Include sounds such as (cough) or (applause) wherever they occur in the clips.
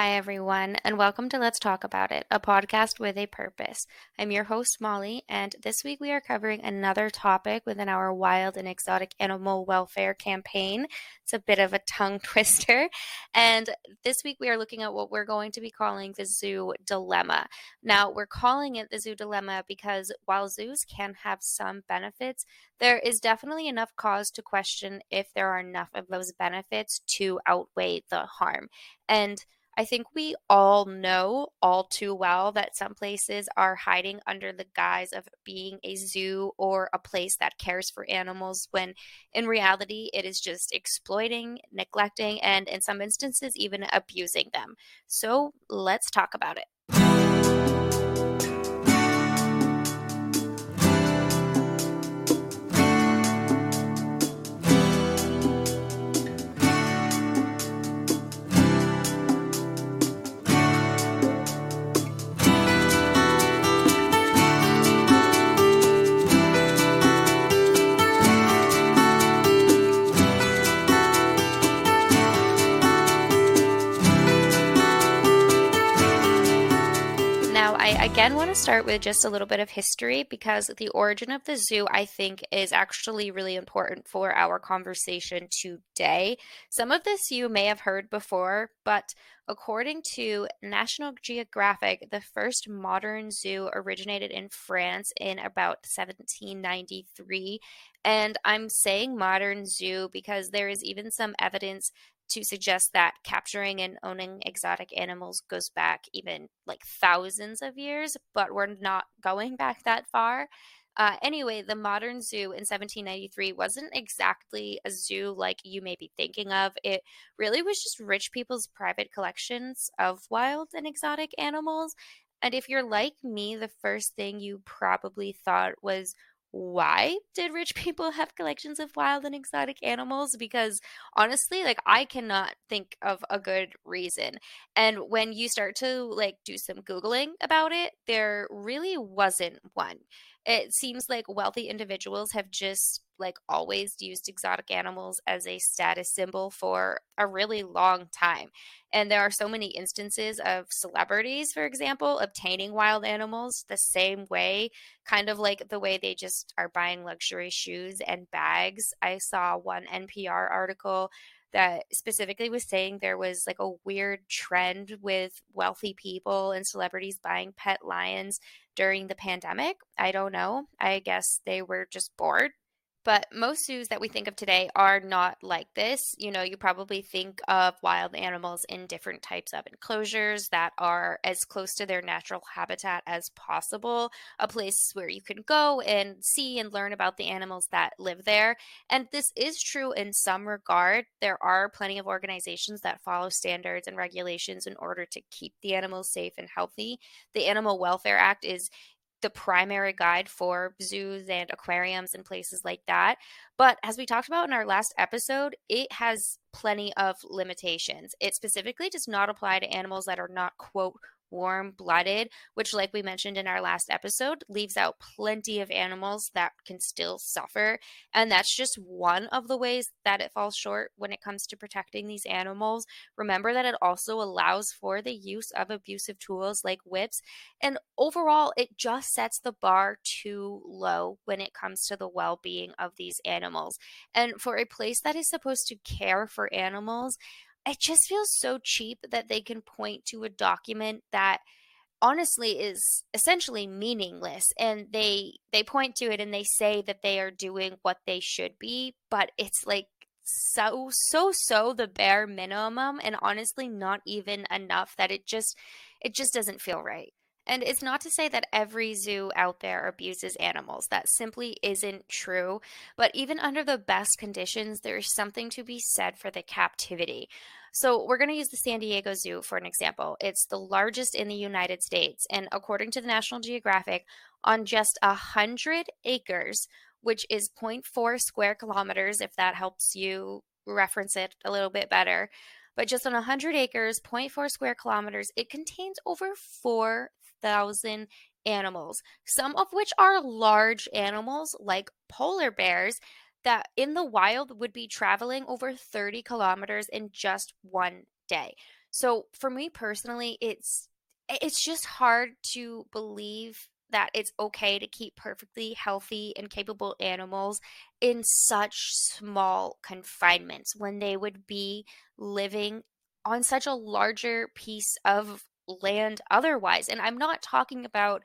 Hi, everyone, and welcome to Let's Talk About It, a podcast with a purpose. I'm your host, Molly, and this week we are covering another topic within our wild and exotic animal welfare campaign. It's a bit of a tongue (laughs) twister. And this week we are looking at what we're going to be calling the zoo dilemma. Now, we're calling it the zoo dilemma because while zoos can have some benefits, there is definitely enough cause to question if there are enough of those benefits to outweigh the harm. And I think we all know all too well that some places are hiding under the guise of being a zoo or a place that cares for animals, when in reality, it is just exploiting, neglecting, and in some instances, even abusing them. So let's talk about it. Again want to start with just a little bit of history because the origin of the zoo, I think, is actually really important for our conversation today. Some of this you may have heard before, but according to National Geographic, the first modern zoo originated in France in about 1793. And I'm saying modern zoo because there is even some evidence to suggest that capturing and owning exotic animals goes back even like thousands of years, but we're not going back that far. Uh, anyway, the modern zoo in 1793 wasn't exactly a zoo like you may be thinking of. It really was just rich people's private collections of wild and exotic animals. And if you're like me, the first thing you probably thought was, why did rich people (laughs) have collections of wild and exotic animals? Because honestly like i cannot think of a good reason. And when you start to like do some googling about it there really wasn't one. It seems like wealthy individuals have just like always used exotic animals as a status symbol for a really long time. And there are so many instances of celebrities, for example, obtaining wild animals the same way, kind of like the way they just are buying luxury shoes and bags. I saw one NPR article that specifically was saying there was like a weird trend with wealthy people and celebrities buying pet lions during the pandemic. I don't know. I guess they were just bored but most zoos that we think of today are not like this. You know, you probably think of wild animals in different types of enclosures that are as close to their natural habitat as possible, a place where you can go and see and learn about the animals that live there. And this is true in some regard. There are plenty of organizations that follow standards and regulations in order to keep the animals safe and healthy. The Animal Welfare Act is the primary guide for zoos and aquariums and places like that. But as we talked about in our last episode, it has plenty of limitations. It specifically does not apply to animals that are not, quote, warm blooded, which, like we mentioned in our last episode, leaves out plenty of animals that can still suffer. And that's just one of the ways that it falls short when it comes to protecting these animals. Remember that it also allows for the use of abusive tools like whips. And overall, it just sets the bar too low when it comes to the well being of these animals. And for a place that is supposed to care for animals, it just feels so cheap that they can point to a document that honestly is essentially meaningless and they they point to it and they say that they are doing what they should be but it's like so so so the bare minimum and honestly not even enough that it just it just doesn't feel right and it's not to say that every zoo out there abuses animals. That simply isn't true. But even under the best conditions, there is something to be said for the captivity. So, we're going to use the San Diego Zoo for an example. It's the largest in the United States. And according to the National Geographic, on just 100 acres, which is 0.4 square kilometers, if that helps you reference it a little bit better. But just on 100 acres, 0.4 square kilometers, it contains over 4 thousand animals, some of which are large animals like polar bears that in the wild would be traveling over 30 kilometers in just one day. So for me personally, it's it's just hard to believe that it's okay to keep perfectly healthy and capable animals in such small confinements when they would be living on such a larger piece of land otherwise. And I'm not talking about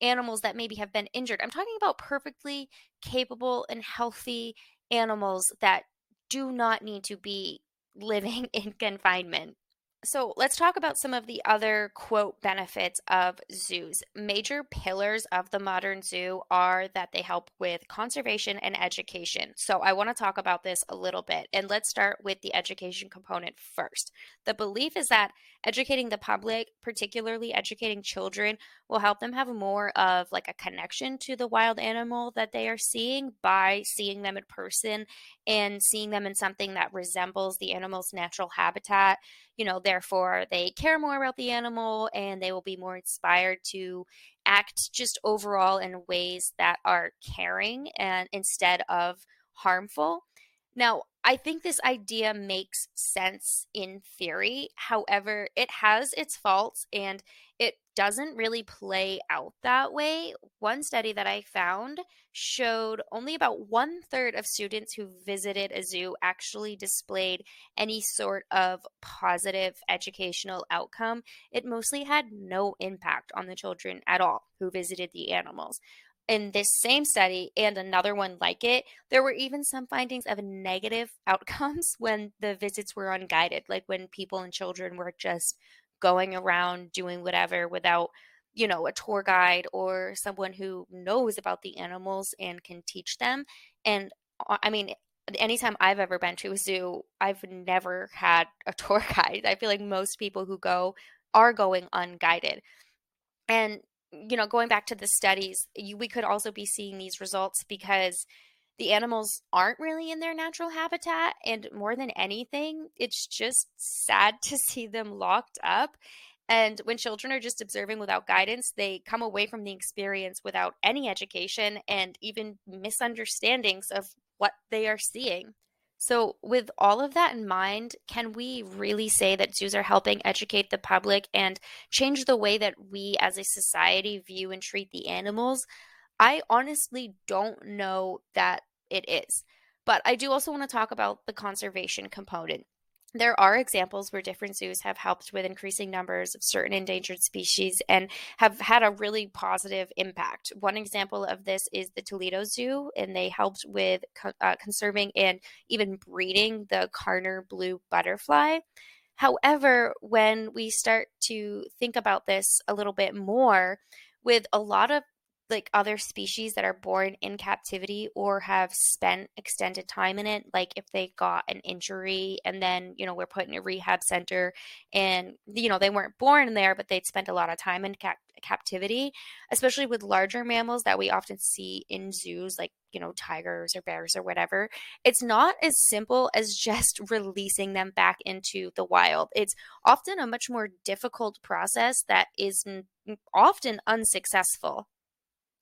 animals that maybe have been injured. I'm talking about perfectly capable and healthy animals that do not need to be living (laughs) in confinement. So let's talk about some of the other quote benefits of zoos. Major pillars of the modern zoo are that they help with conservation and education. So I want to talk about this a little bit. And let's start with the education component first. The belief is that educating the public, particularly educating children, will help them have more of like a connection to the wild animal that they are seeing by seeing them in person and seeing them in something that resembles the animal's natural habitat you know, therefore they care more about the animal and they will be more inspired to act just overall in ways that are caring and instead of harmful. Now, I think this idea makes sense in theory. However, it has its faults and it doesn't really play out that way. One study that I found showed only about one third of students who visited a zoo actually displayed any sort of positive educational outcome. It mostly had no impact on the children at all who visited the animals in this same study and another one like it, there were even some findings of negative (laughs) outcomes when the visits were unguided, like when people and children were just going around doing whatever without, you know, a tour guide or someone who knows about the animals and can teach them. And I mean, anytime I've ever been to a zoo, I've never had a (laughs) tour guide. I feel like most people who go are going unguided. And you know, going back to the studies, you, we could also be seeing these results because the animals aren't really in their natural habitat. And more than anything, it's just sad (laughs) to see them locked up. And when children are just observing without guidance, they come away from the experience without any education and even misunderstandings of what they are seeing. So, with all of that in mind, can we really say that zoos are helping educate the public and change the way that we as a society view and treat the animals? I honestly don't know that it is. But I do also want to talk about the conservation component. There are examples where different zoos have helped with increasing numbers of certain endangered species and have had a really positive impact. One example of this is the Toledo Zoo, and they helped with uh, conserving and even breeding the Karner blue butterfly. However, when we start to think about this a little bit more, with a lot of like other species that are born in captivity or have spent extended time in it like if they got an injury and then you know we're put in a rehab center and you know they weren't born there but they'd spent a lot of time in cap- captivity especially with larger mammals that we often see in zoos like you know tigers or bears or whatever it's not as simple as just (laughs) releasing them back into the wild. It's often a much more difficult process that is often unsuccessful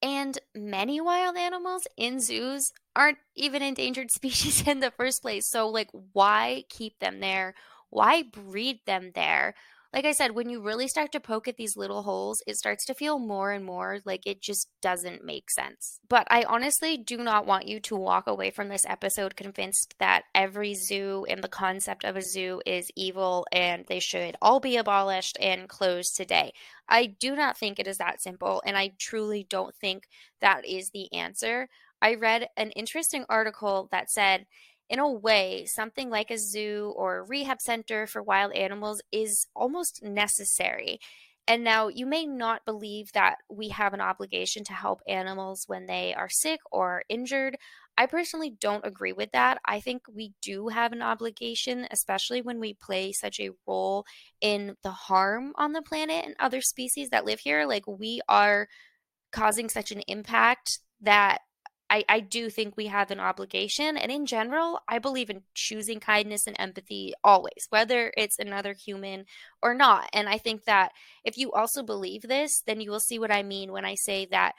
and many wild animals in zoos aren't even endangered (laughs) species in the first place. So, like, why keep them there? Why breed them there? Like I said, when you really start to poke at these little holes, it starts to feel more and more like it just doesn't make sense. But I honestly do not want you to walk away from this episode convinced that every zoo and the concept of a zoo is evil and they should all be abolished and closed today. I do not think it is that simple, and I truly don't think that is the answer. I read an interesting article that said in a way, something like a zoo or a rehab center for wild animals is almost necessary. And now you may not believe that we have an obligation to help animals when they are sick or injured. I personally don't agree with that. I think we do have an obligation, especially when we play such a role in the harm on the planet and other species that live here. Like we are causing such an impact that I, I do think we have an obligation. And in general, I believe in choosing kindness and empathy always, whether it's another human or not. And I think that if you also believe this, then you will see what I mean when I say that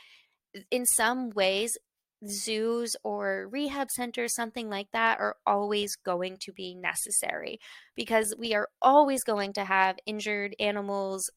in some ways, zoos or rehab centers, something like that, are always going to be necessary because we are always going to have injured animals,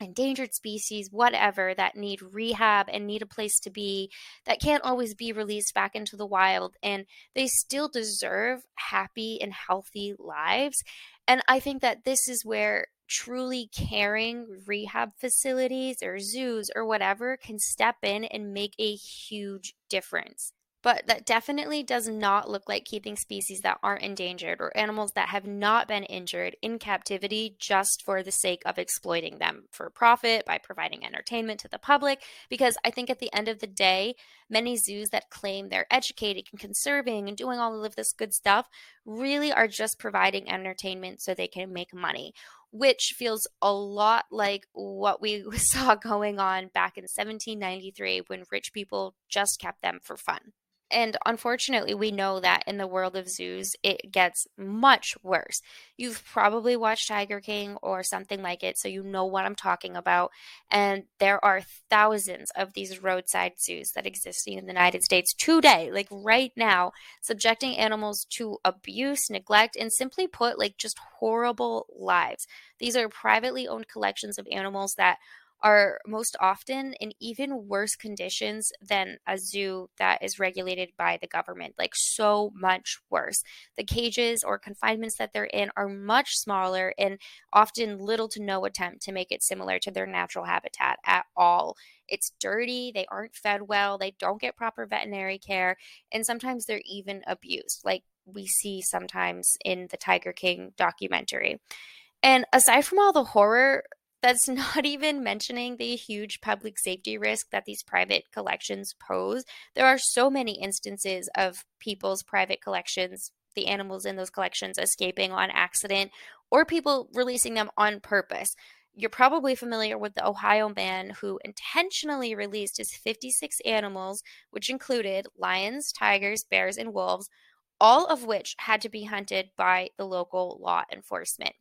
endangered species, whatever, that need rehab and need a place to be, that can't always be released back into the wild. And they still deserve happy and healthy lives. And I think that this is where truly caring rehab facilities or zoos or whatever can step in and make a huge difference. But that definitely does not look like keeping species that aren't endangered or animals that have not been injured in captivity just for the sake of exploiting them for profit by providing entertainment to the public. Because I think at the end of the day, many zoos that claim they're educating and conserving and doing all of this good stuff really are just providing entertainment so they can make money which feels a lot like what we (laughs) saw going on back in 1793 when rich people just kept them for fun. And unfortunately, we know that in the world of zoos, it gets much worse. You've probably watched Tiger King or something like it, so you know what I'm talking about. And there are thousands of these roadside zoos that exist in the United States today, like right now, subjecting animals to abuse, neglect, and simply put, like just horrible lives. These are privately owned collections of animals that are most often in even worse conditions than a zoo that is regulated by the government, like so much worse. The cages or confinements that they're in are much smaller and often little to no attempt to make it similar to their natural habitat at all. It's dirty, they aren't fed well, they don't get proper veterinary care, and sometimes they're even abused, like we see sometimes in the Tiger King documentary. And aside from all the horror that's (laughs) not even mentioning the huge public safety risk that these private collections pose. There are so many instances of people's private collections, the animals in those collections escaping on accident, or people releasing them on purpose. You're probably familiar with the Ohio man who intentionally released his 56 animals, which included lions, tigers, bears, and wolves, all of which had to be hunted by the local law enforcement.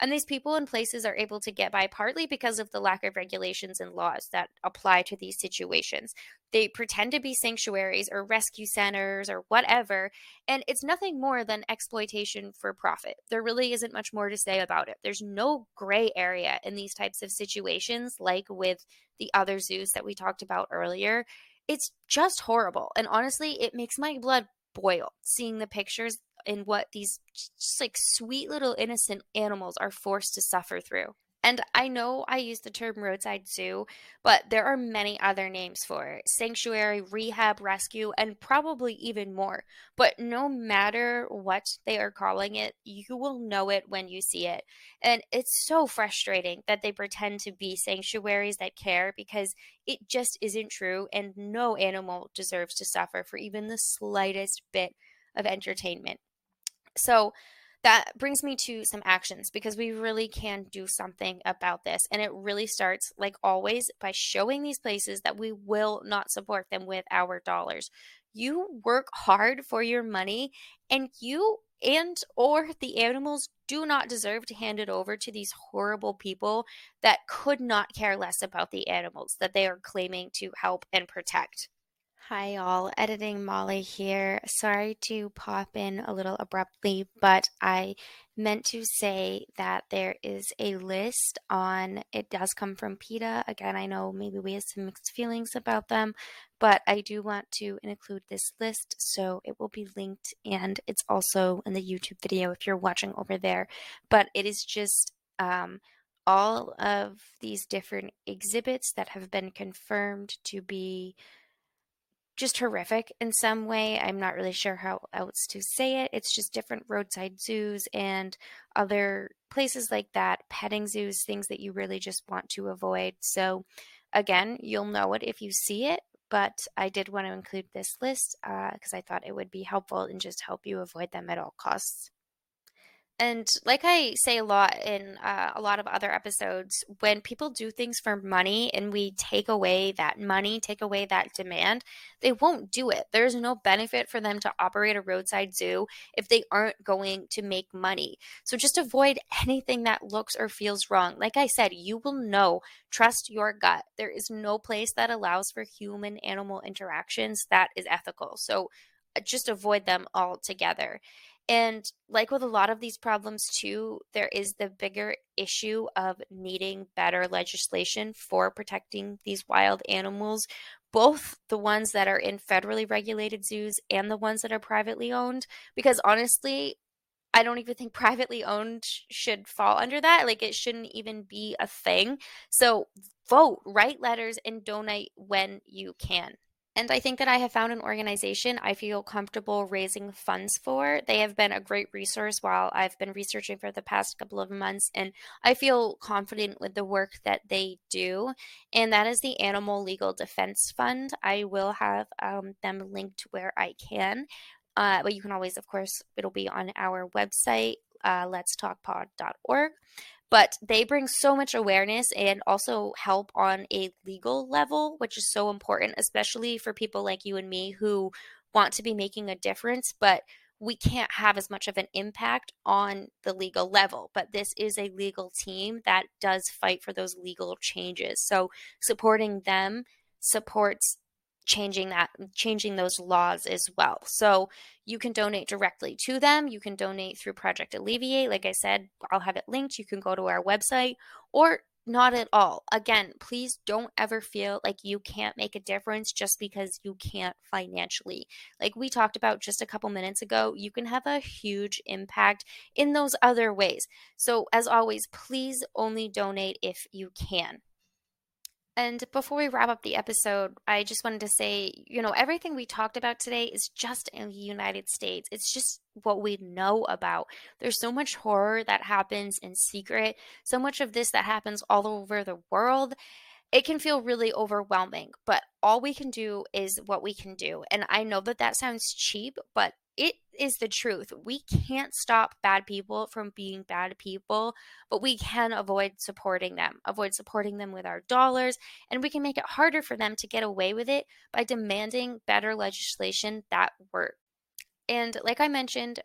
And these people and places are able to get by partly because of the lack of regulations and laws that apply to these situations. They pretend to be sanctuaries or rescue centers or whatever, and it's nothing more than exploitation for profit. There really isn't much more to say about it. There's no gray area in these types of situations, like with the other zoos that we talked about earlier. It's just horrible. And honestly, it makes my blood boil seeing the pictures in what these just like sweet little innocent animals are forced to suffer through. And I know I use the term roadside zoo, but there are many other names for it sanctuary, rehab, rescue, and probably even more. But no matter what they are calling it, you will know it when you see it. And it's so frustrating that they pretend to be sanctuaries that care because it just isn't true, and no animal deserves to suffer for even the slightest bit of entertainment. So that brings me to some actions because we really can do something about this. And it really starts, like always, by showing these places that we will not support them with our dollars. You work hard for your money and you and or the animals do not deserve to hand it over to these horrible people that could not care less about the animals that they are claiming to help and protect. Hi, all. Editing Molly here. Sorry to pop in a little abruptly, but I meant to say that there is a list on, it does come from PETA. Again, I know maybe we have some mixed feelings about them, but I do want to include this list, so it will be linked and it's also in the YouTube video if you're watching over there. But it is just, um, all of these different exhibits that have been confirmed to be just horrific in some way. I'm not really sure how else to say it. It's just different roadside zoos and other places like that, petting zoos, things that you really just want to avoid. So, again, you'll know it if you see it, but I did want to include this list because uh, I thought it would be helpful and just help you avoid them at all costs. And like I say a lot in uh, a lot of other episodes, when people do things for money and we take away that money, take away that demand, they won't do it. There's no benefit for them to operate a roadside zoo if they aren't going to make money. So just avoid anything that looks or feels wrong. Like I said, you will know, trust your gut. There is no place that allows for human animal interactions that is ethical. So uh, just avoid them altogether. And like with a lot of these problems, too, there is the bigger issue of needing better legislation for protecting these wild animals, both the ones that are in federally regulated zoos and the ones that are privately owned. Because honestly, I don't even think (laughs) privately owned should fall under that. Like it shouldn't even be a thing. So vote, write letters, and donate when you can. And I think that I have found an organization I feel comfortable raising funds for. They have been a great resource while I've been researching for the past couple of months, and I feel confident with the work that they do. And that is the Animal Legal Defense Fund. I will have um, them linked where I can. Uh, but you can always, of course, it'll be on our website, uh, letstalkpod.org but they bring so much awareness and also help on a legal level, which is so important, especially for people like you and me who want to be making a difference, but we can't have as much of an impact on the legal level. But this is a legal team that does fight for those legal changes. So supporting them supports changing that changing those laws as well. So you can donate directly to them. You can donate through project alleviate. Like i said i'll have it linked. You can go to our website or not at all. Again please don't ever feel like you can't make a difference just because you can't financially. Like we talked about just a couple minutes ago you can have a huge impact in those other ways. So as always please only donate if you can and before we wrap up the episode, I just wanted to say, you know, everything we talked about today is just in the United States. It's just what we know about. There's so much horror that happens in secret, so much of this that happens all over the world. It can feel really overwhelming, but all we can do is what we can do. And I know that that sounds cheap, but it is the truth. We can't stop bad people from being bad people, but we can avoid supporting them, avoid supporting them with our dollars, and we can make it harder for them to get away with it by demanding better legislation that works. And like I mentioned,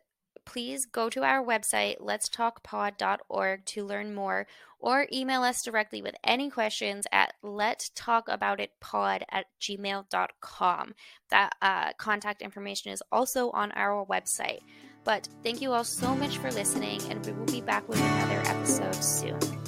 please go to our website, letstalkpod.org, to learn more, or email us directly with any questions at lettalkaboutitpod at gmail.com. That uh, contact information is also on our website. But thank you all so much for listening, and we will be back with another episode soon.